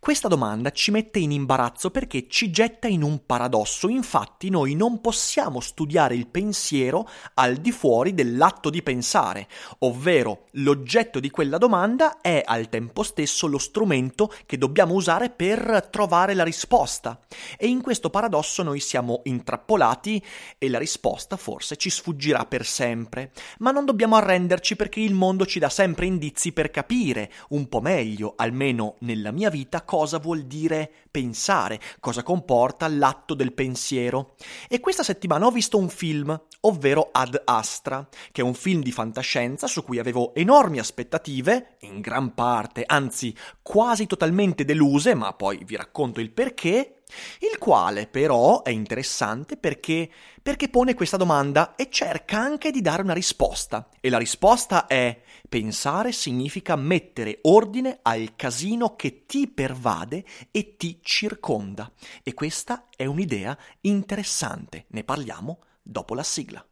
Questa domanda ci mette in imbarazzo perché ci getta in un paradosso, infatti noi non possiamo studiare il pensiero al di fuori dell'atto di pensare, ovvero l'oggetto di quella domanda è al tempo stesso lo strumento che dobbiamo usare per trovare la risposta. E in questo paradosso noi siamo intrappolati e la risposta forse ci sfuggirà per sempre, ma non dobbiamo arrenderci perché il mondo ci dà sempre indizi per capire un po' meglio, almeno nella mia vita, vita cosa vuol dire pensare, cosa comporta l'atto del pensiero. E questa settimana ho visto un film, ovvero Ad Astra, che è un film di fantascienza su cui avevo enormi aspettative, in gran parte, anzi quasi totalmente deluse, ma poi vi racconto il perché, il quale però è interessante perché, perché pone questa domanda e cerca anche di dare una risposta. E la risposta è pensare significa mettere ordine al casino che ti pervade e ti circonda. E questa è un'idea interessante. Ne parliamo dopo la sigla.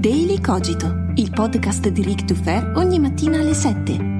Daily Cogito, il podcast di Rick Dufer ogni mattina alle 7.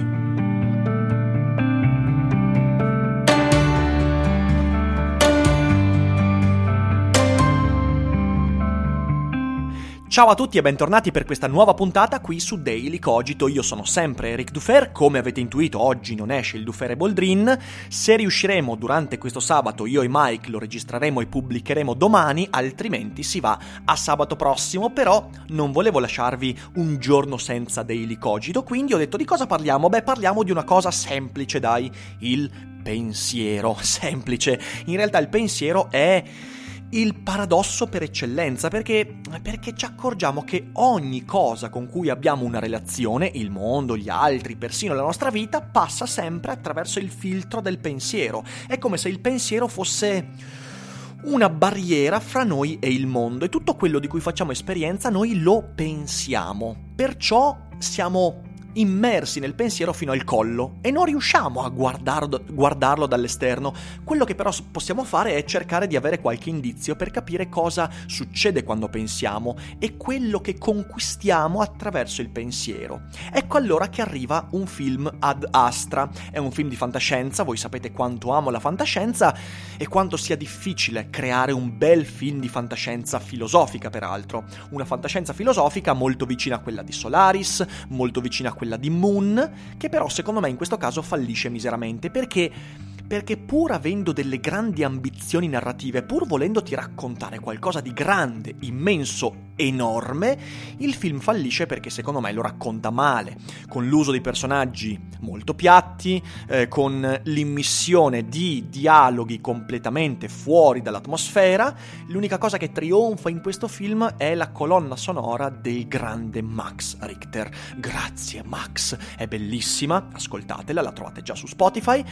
Ciao a tutti e bentornati per questa nuova puntata qui su Daily Cogito. Io sono sempre Eric Dufer, come avete intuito oggi non esce il Dufer e Boldrin. Se riusciremo durante questo sabato io e Mike lo registreremo e pubblicheremo domani, altrimenti si va a sabato prossimo, però non volevo lasciarvi un giorno senza Daily Cogito, quindi ho detto di cosa parliamo? Beh, parliamo di una cosa semplice, dai, il pensiero. Semplice. In realtà il pensiero è il paradosso per eccellenza, perché, perché, ci accorgiamo che ogni cosa con cui abbiamo una relazione, il mondo, gli altri, persino la nostra vita, passa sempre attraverso il filtro del pensiero. È come se il pensiero fosse una barriera fra noi e il mondo e tutto quello di cui facciamo esperienza noi lo pensiamo. Perciò siamo immersi nel pensiero fino al collo e non riusciamo a guardarlo, guardarlo, dall'esterno. Quello che però possiamo fare è cercare di avere qualche indizio per capire cosa succede quando pensiamo e quello che conquistiamo attraverso il pensiero. Ecco allora che arriva un film ad astra. È un film di fantascienza, voi sapete quanto amo la fantascienza e quanto sia difficile creare un bel film di fantascienza filosofica, peraltro. Una fantascienza filosofica molto vicina a quella di Solaris, molto vicina a quella di Moon, che però secondo me in questo caso fallisce miseramente perché perché pur avendo delle grandi ambizioni narrative, pur volendoti raccontare qualcosa di grande, immenso, enorme, il film fallisce perché secondo me lo racconta male, con l'uso di personaggi molto piatti, eh, con l'immissione di dialoghi completamente fuori dall'atmosfera. L'unica cosa che trionfa in questo film è la colonna sonora del grande Max Richter. Grazie Max, è bellissima, ascoltatela, la trovate già su Spotify.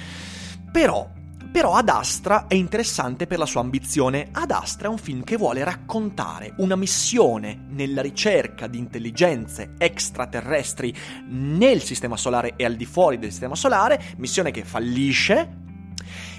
Però però Ad Astra è interessante per la sua ambizione. Ad Astra è un film che vuole raccontare una missione nella ricerca di intelligenze extraterrestri nel sistema solare e al di fuori del sistema solare, missione che fallisce,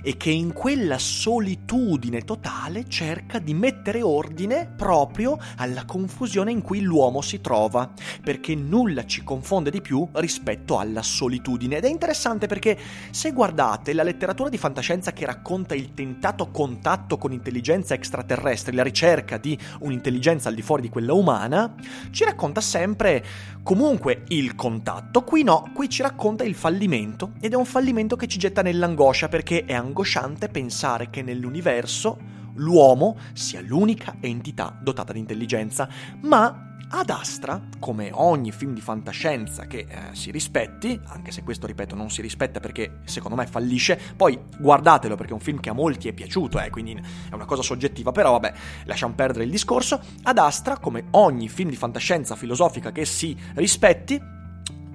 e che in quella solitudine totale cerca di mettere ordine proprio alla confusione in cui l'uomo si trova, perché nulla ci confonde di più rispetto alla solitudine. Ed è interessante perché se guardate la letteratura di fantascienza che racconta il tentato contatto con intelligenza extraterrestre, la ricerca di un'intelligenza al di fuori di quella umana, ci racconta sempre comunque il contatto. Qui no, qui ci racconta il fallimento ed è un fallimento che ci getta nell'angoscia perché è angosciante angosciante pensare che nell'universo l'uomo sia l'unica entità dotata di intelligenza, ma Ad Astra, come ogni film di fantascienza che eh, si rispetti, anche se questo ripeto non si rispetta perché secondo me fallisce, poi guardatelo perché è un film che a molti è piaciuto, eh, quindi è una cosa soggettiva, però vabbè, lasciamo perdere il discorso. Ad Astra, come ogni film di fantascienza filosofica che si rispetti,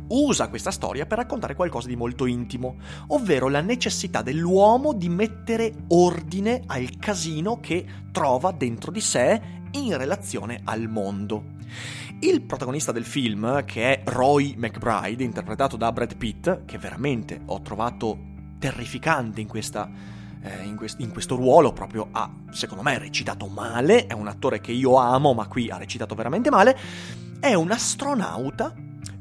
usa questa storia per raccontare qualcosa di molto intimo, ovvero la necessità dell'uomo di mettere ordine al casino che trova dentro di sé in relazione al mondo. Il protagonista del film, che è Roy McBride, interpretato da Brad Pitt, che veramente ho trovato terrificante in questa eh, in, quest- in, questo ruolo proprio ha, secondo me, recitato male, è un attore che io amo, ma qui ha recitato veramente male, è un astronauta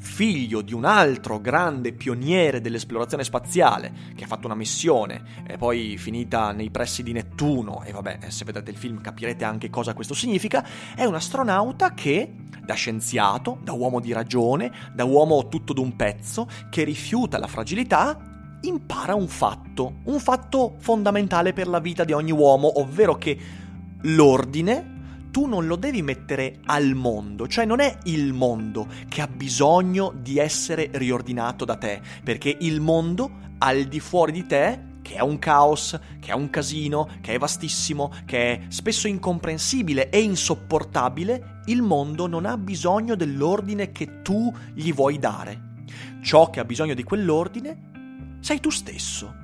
figlio di un altro grande pioniere dell'esplorazione spaziale che ha fatto una missione e poi finita nei pressi di Nettuno e vabbè se vedete il film capirete anche cosa questo significa è un astronauta che da scienziato, da uomo di ragione, da uomo tutto d'un pezzo che rifiuta la fragilità impara un fatto, un fatto fondamentale per la vita di ogni uomo, ovvero che l'ordine tu non lo devi mettere al mondo, cioè non è il mondo che ha bisogno di essere riordinato da te, perché il mondo al di fuori di te che è un caos, che è un casino, che è vastissimo, che è spesso incomprensibile e insopportabile, il mondo non ha bisogno dell'ordine che tu gli vuoi dare. Ciò che ha bisogno di quell'ordine sei tu stesso.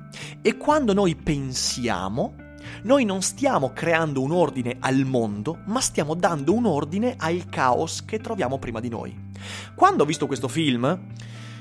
E quando noi pensiamo, noi non stiamo creando un ordine al mondo, ma stiamo dando un ordine al caos che troviamo prima di noi. Quando ho visto questo film,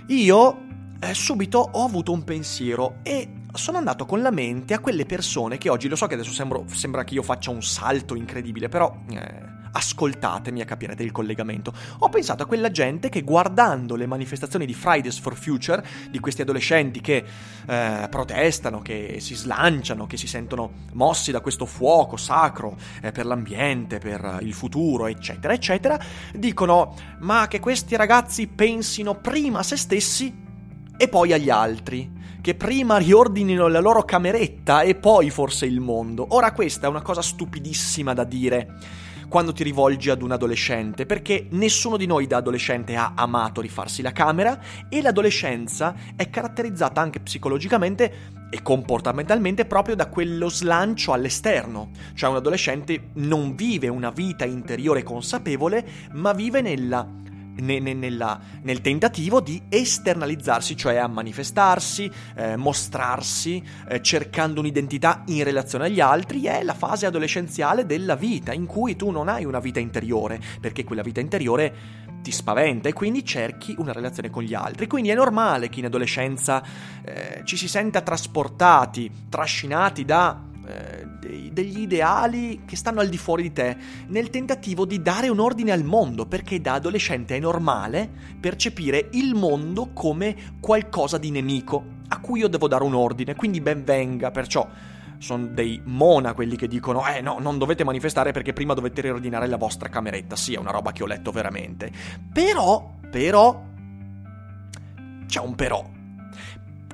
io eh, subito ho avuto un pensiero e sono andato con la mente a quelle persone che oggi, lo so che adesso sembro, sembra che io faccia un salto incredibile, però eh, ascoltatemi a capirete il collegamento. Ho pensato a quella gente che guardando le manifestazioni di Fridays for Future, di questi adolescenti che eh, protestano, che si slanciano, che si sentono mossi da questo fuoco sacro eh, per l'ambiente, per il futuro, eccetera, eccetera, dicono ma che questi ragazzi pensino prima a se stessi e poi agli altri che prima riordinino la loro cameretta e poi forse il mondo. Ora questa è una cosa stupidissima da dire quando ti rivolgi ad un adolescente, perché nessuno di noi da adolescente ha amato rifarsi la camera e l'adolescenza è caratterizzata anche psicologicamente e comportamentalmente proprio da quello slancio all'esterno. Cioè un adolescente non vive una vita interiore consapevole, ma vive nella ne, ne, nella, nel tentativo di esternalizzarsi, cioè a manifestarsi, eh, mostrarsi, eh, cercando un'identità in relazione agli altri, è la fase adolescenziale della vita, in cui tu non hai una vita interiore, perché quella vita interiore ti spaventa e quindi cerchi una relazione con gli altri. Quindi è normale che in adolescenza eh, ci si senta trasportati, trascinati da eh, dei, degli ideali che stanno al di fuori di te, nel tentativo di dare un ordine al mondo, perché da adolescente è normale percepire il mondo come qualcosa di nemico, a cui io devo dare un ordine, quindi ben venga, perciò sono dei mona quelli che dicono eh no, non dovete manifestare perché prima dovete riordinare la vostra cameretta, sì, è una roba che ho letto veramente. Però, però, c'è un però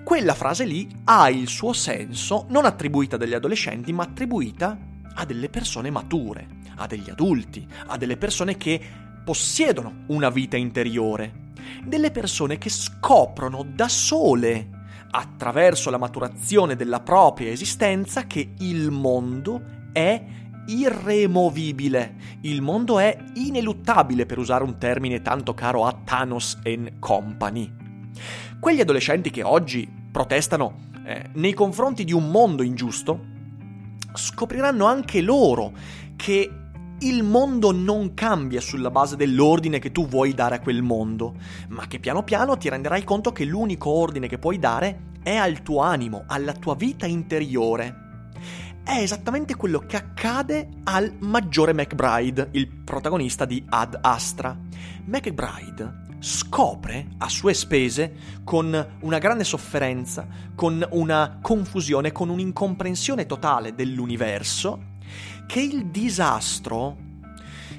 quella frase lì ha il suo senso non attribuita dagli adolescenti, ma attribuita a delle persone mature, a degli adulti, a delle persone che possiedono una vita interiore, delle persone che scoprono da sole, attraverso la maturazione della propria esistenza, che il mondo è irremovibile. Il mondo è ineluttabile, per usare un termine tanto caro a Thanos and Company. Quegli adolescenti che oggi protestano eh, nei confronti di un mondo ingiusto, scopriranno anche loro che il mondo non cambia sulla base dell'ordine che tu vuoi dare a quel mondo, ma che piano piano ti renderai conto che l'unico ordine che puoi dare è al tuo animo, alla tua vita interiore. È esattamente quello che accade al maggiore McBride, il protagonista di Ad Astra. McBride scopre a sue spese, con una grande sofferenza, con una confusione, con un'incomprensione totale dell'universo, che il disastro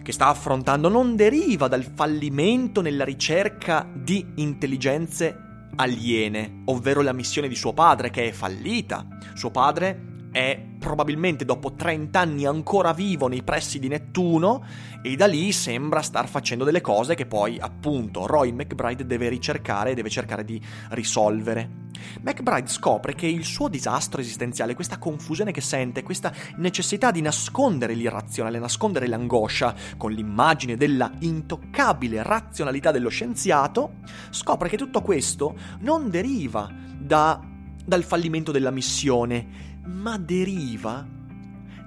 che sta affrontando non deriva dal fallimento nella ricerca di intelligenze aliene, ovvero la missione di suo padre che è fallita. Suo padre è probabilmente dopo 30 anni ancora vivo nei pressi di Nettuno e da lì sembra star facendo delle cose che poi appunto Roy McBride deve ricercare e deve cercare di risolvere. McBride scopre che il suo disastro esistenziale, questa confusione che sente, questa necessità di nascondere l'irrazionale, nascondere l'angoscia con l'immagine della intoccabile razionalità dello scienziato, scopre che tutto questo non deriva da, dal fallimento della missione, ma deriva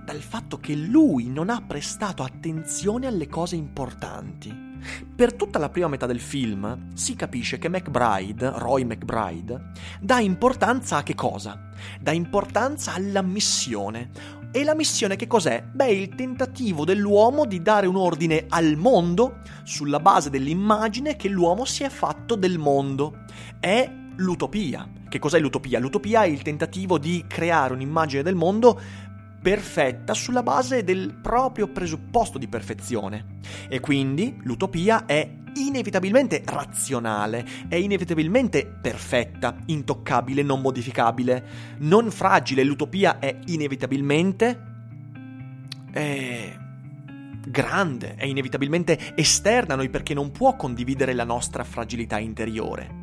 dal fatto che lui non ha prestato attenzione alle cose importanti. Per tutta la prima metà del film si capisce che McBride, Roy McBride, dà importanza a che cosa? Dà importanza alla missione. E la missione che cos'è? Beh, il tentativo dell'uomo di dare un ordine al mondo sulla base dell'immagine che l'uomo si è fatto del mondo. È l'utopia. Che cos'è l'utopia? L'utopia è il tentativo di creare un'immagine del mondo perfetta sulla base del proprio presupposto di perfezione. E quindi l'utopia è inevitabilmente razionale, è inevitabilmente perfetta, intoccabile, non modificabile, non fragile. L'utopia è inevitabilmente... È grande, è inevitabilmente esterna a noi perché non può condividere la nostra fragilità interiore.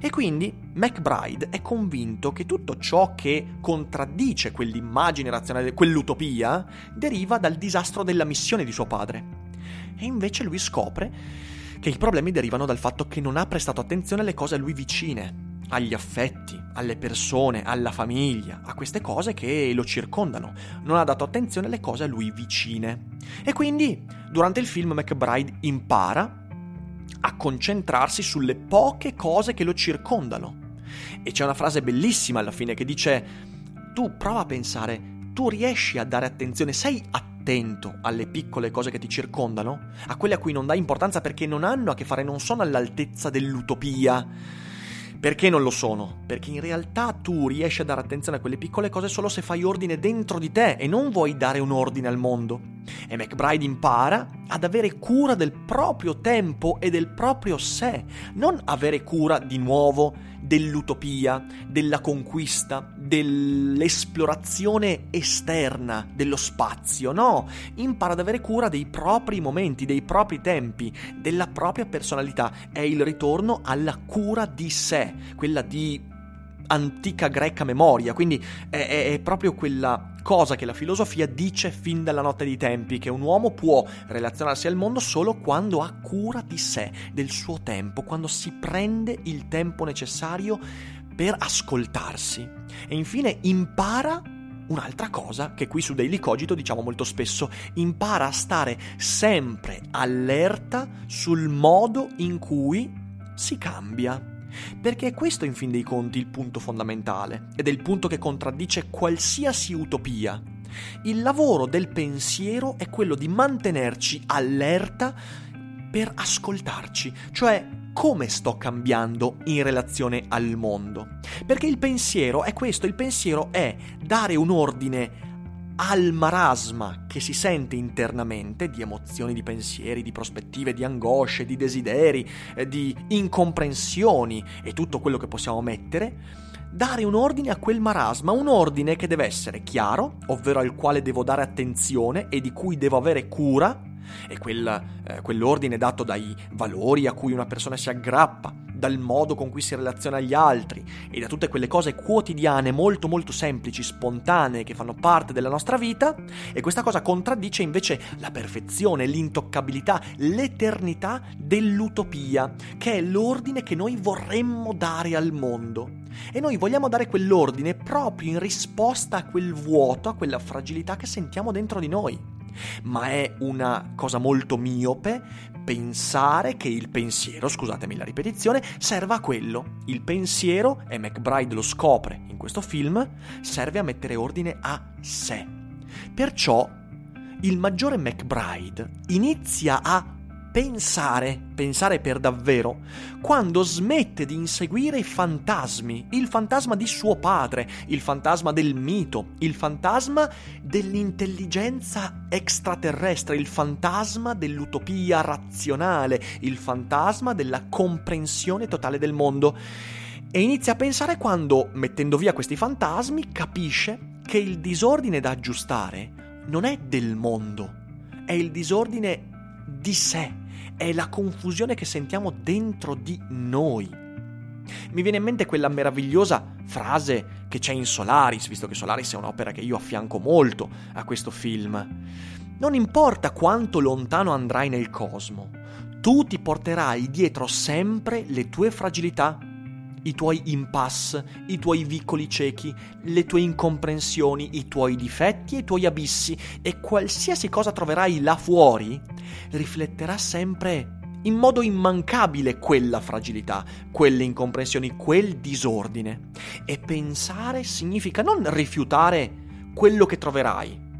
E quindi McBride è convinto che tutto ciò che contraddice quell'immagine razionale, quell'utopia, deriva dal disastro della missione di suo padre. E invece lui scopre che i problemi derivano dal fatto che non ha prestato attenzione alle cose a lui vicine, agli affetti, alle persone, alla famiglia, a queste cose che lo circondano. Non ha dato attenzione alle cose a lui vicine. E quindi, durante il film, McBride impara a concentrarsi sulle poche cose che lo circondano. E c'è una frase bellissima alla fine che dice, tu prova a pensare, tu riesci a dare attenzione, sei attento alle piccole cose che ti circondano, a quelle a cui non dai importanza perché non hanno a che fare, non sono all'altezza dell'utopia perché non lo sono? Perché in realtà tu riesci a dare attenzione a quelle piccole cose solo se fai ordine dentro di te e non vuoi dare un ordine al mondo. E McBride impara ad avere cura del proprio tempo e del proprio sé, non avere cura di nuovo dell'utopia, della conquista, dell'esplorazione esterna dello spazio, no, impara ad avere cura dei propri momenti, dei propri tempi, della propria personalità, è il ritorno alla cura di sé, quella di antica greca memoria, quindi è, è, è, proprio quella cosa che la filosofia dice fin dalla notte dei tempi, che un uomo può relazionarsi al mondo solo quando ha cura di sé, del suo tempo, quando si prende il tempo necessario per ascoltarsi. E infine impara un'altra cosa che qui su Daily Cogito diciamo molto spesso, impara a stare sempre allerta sul modo in cui si cambia. Perché è questo in fin dei conti il punto fondamentale ed è il punto che contraddice qualsiasi utopia. Il lavoro del pensiero è quello di mantenerci allerta per ascoltarci, cioè come sto cambiando in relazione al mondo. Perché il pensiero è questo, il pensiero è dare un ordine al marasma che si sente internamente di emozioni, di pensieri, di prospettive, di angosce, di desideri, eh, di incomprensioni e tutto quello che possiamo mettere, dare un ordine a quel marasma, un ordine che deve essere chiaro, ovvero al quale devo dare attenzione e di cui devo avere cura, e quel, eh, quell'ordine dato dai valori a cui una persona si aggrappa, dal modo con cui si relaziona agli altri e da tutte quelle cose quotidiane molto molto semplici, spontanee che fanno parte della nostra vita e questa cosa contraddice invece la perfezione, l'intoccabilità, l'eternità dell'utopia, che è l'ordine che noi vorremmo dare al mondo. E noi vogliamo dare quell'ordine proprio in risposta a quel vuoto, a quella fragilità che sentiamo dentro di noi ma è una cosa molto miope pensare che il pensiero, scusatemi la ripetizione, serva a quello. Il pensiero, e McBride lo scopre in questo film, serve a mettere ordine a sé. Perciò il maggiore McBride inizia a pensare, pensare per davvero, quando smette di inseguire i fantasmi, il fantasma di suo padre, il fantasma del mito, il fantasma dell'intelligenza extraterrestre, il fantasma dell'utopia razionale, il fantasma della comprensione totale del mondo. E inizia a pensare quando, mettendo via questi fantasmi, capisce che il disordine da aggiustare non è del mondo, è il disordine di sé, è la confusione che sentiamo dentro di noi. Mi viene in mente quella meravigliosa frase che c'è in Solaris, visto che Solaris è un'opera che io affianco molto a questo film. Non importa quanto lontano andrai nel cosmo, tu ti porterai dietro sempre le tue fragilità, i tuoi impasse, i tuoi vicoli ciechi, le tue incomprensioni, i tuoi difetti e i tuoi abissi e qualsiasi cosa troverai là fuori rifletterà sempre in modo immancabile quella fragilità, quelle incomprensioni, quel disordine. E pensare significa non rifiutare quello che troverai.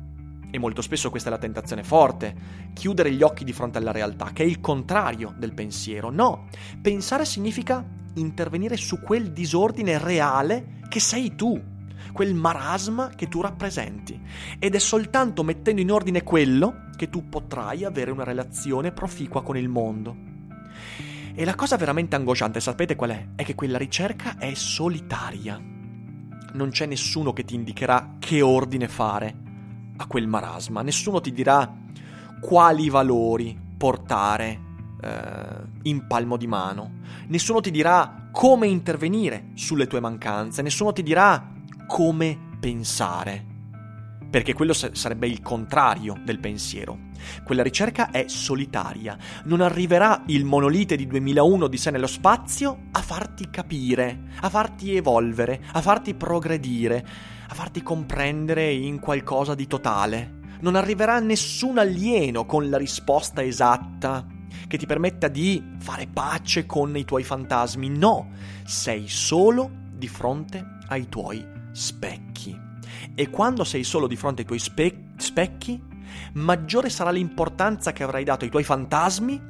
E molto spesso questa è la tentazione forte, chiudere gli occhi di fronte alla realtà, che è il contrario del pensiero. No, pensare significa intervenire su quel disordine reale che sei tu, quel marasma che tu rappresenti. Ed è soltanto mettendo in ordine quello che tu potrai avere una relazione proficua con il mondo. E la cosa veramente angosciante, sapete qual è? È che quella ricerca è solitaria. Non c'è nessuno che ti indicherà che ordine fare a quel marasma, nessuno ti dirà quali valori portare eh, in palmo di mano. Nessuno ti dirà come intervenire sulle tue mancanze, nessuno ti dirà come pensare. Perché quello sarebbe il contrario del pensiero. Quella ricerca è solitaria. Non arriverà il monolite di 2001 di sé nello spazio a farti capire, a farti evolvere, a farti progredire, a farti comprendere in qualcosa di totale. Non arriverà nessun alieno con la risposta esatta che ti permetta di fare pace con i tuoi fantasmi. No, sei solo di fronte ai tuoi specchi. E quando sei solo di fronte ai tuoi spe- specchi, maggiore sarà l'importanza che avrai dato ai tuoi fantasmi,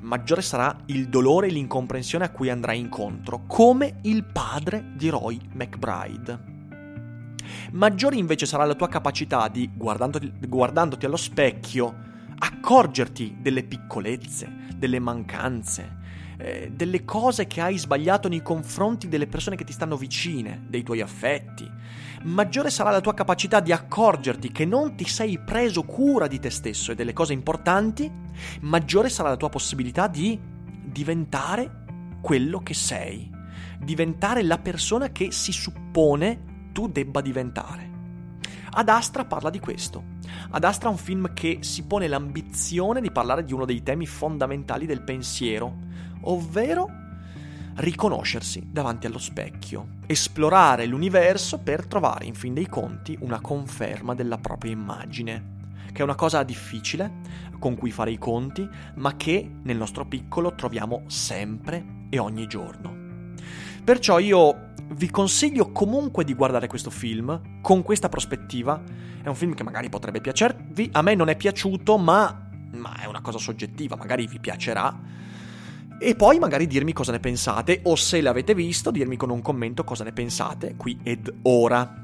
maggiore sarà il dolore e l'incomprensione a cui andrai incontro, come il padre di Roy McBride. Maggiore invece sarà la tua capacità di, guardandoti, guardandoti allo specchio, accorgerti delle piccolezze, delle mancanze, eh, delle cose che hai sbagliato nei confronti delle persone che ti stanno vicine, dei tuoi affetti. Maggiore sarà la tua capacità di accorgerti che non ti sei preso cura di te stesso e delle cose importanti, maggiore sarà la tua possibilità di diventare quello che sei, diventare la persona che si suppone tu debba diventare. Ad Astra parla di questo. Ad Astra è un film che si pone l'ambizione di parlare di uno dei temi fondamentali del pensiero, ovvero riconoscersi davanti allo specchio, esplorare l'universo per trovare in fin dei conti una conferma della propria immagine, che è una cosa difficile con cui fare i conti, ma che nel nostro piccolo troviamo sempre e ogni giorno. Perciò io vi consiglio comunque di guardare questo film con questa prospettiva. È un film che magari potrebbe piacervi, a me non è piaciuto, ma, ma è una cosa soggettiva, magari vi piacerà. E poi magari dirmi cosa ne pensate, o se l'avete visto, dirmi con un commento cosa ne pensate, qui ed ora.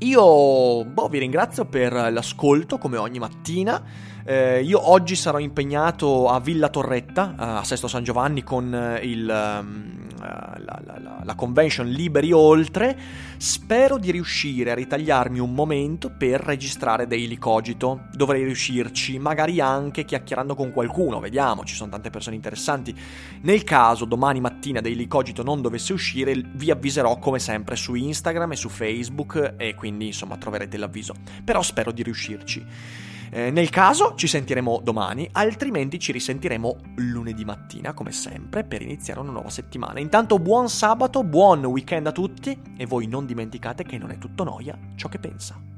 Io boh, vi ringrazio per l'ascolto come ogni mattina. Eh, io oggi sarò impegnato a Villa Torretta, a Sesto San Giovanni, con eh, il, um, la, la, la, convention Liberi Oltre, spero di riuscire a ritagliarmi un momento per registrare Daily Cogito. Dovrei riuscirci, magari anche chiacchierando con qualcuno, vediamo, ci sono tante persone interessanti. Nel caso domani mattina Daily Cogito non dovesse uscire, vi avviserò come sempre su Instagram e su Facebook e quindi insomma troverete l'avviso. Però spero di riuscirci. Eh, nel caso ci sentiremo domani, altrimenti ci risentiremo lunedì mattina, come sempre, per iniziare una nuova settimana. Intanto buon sabato, buon weekend a tutti e voi non dimenticate che non è tutto noia ciò che pensa.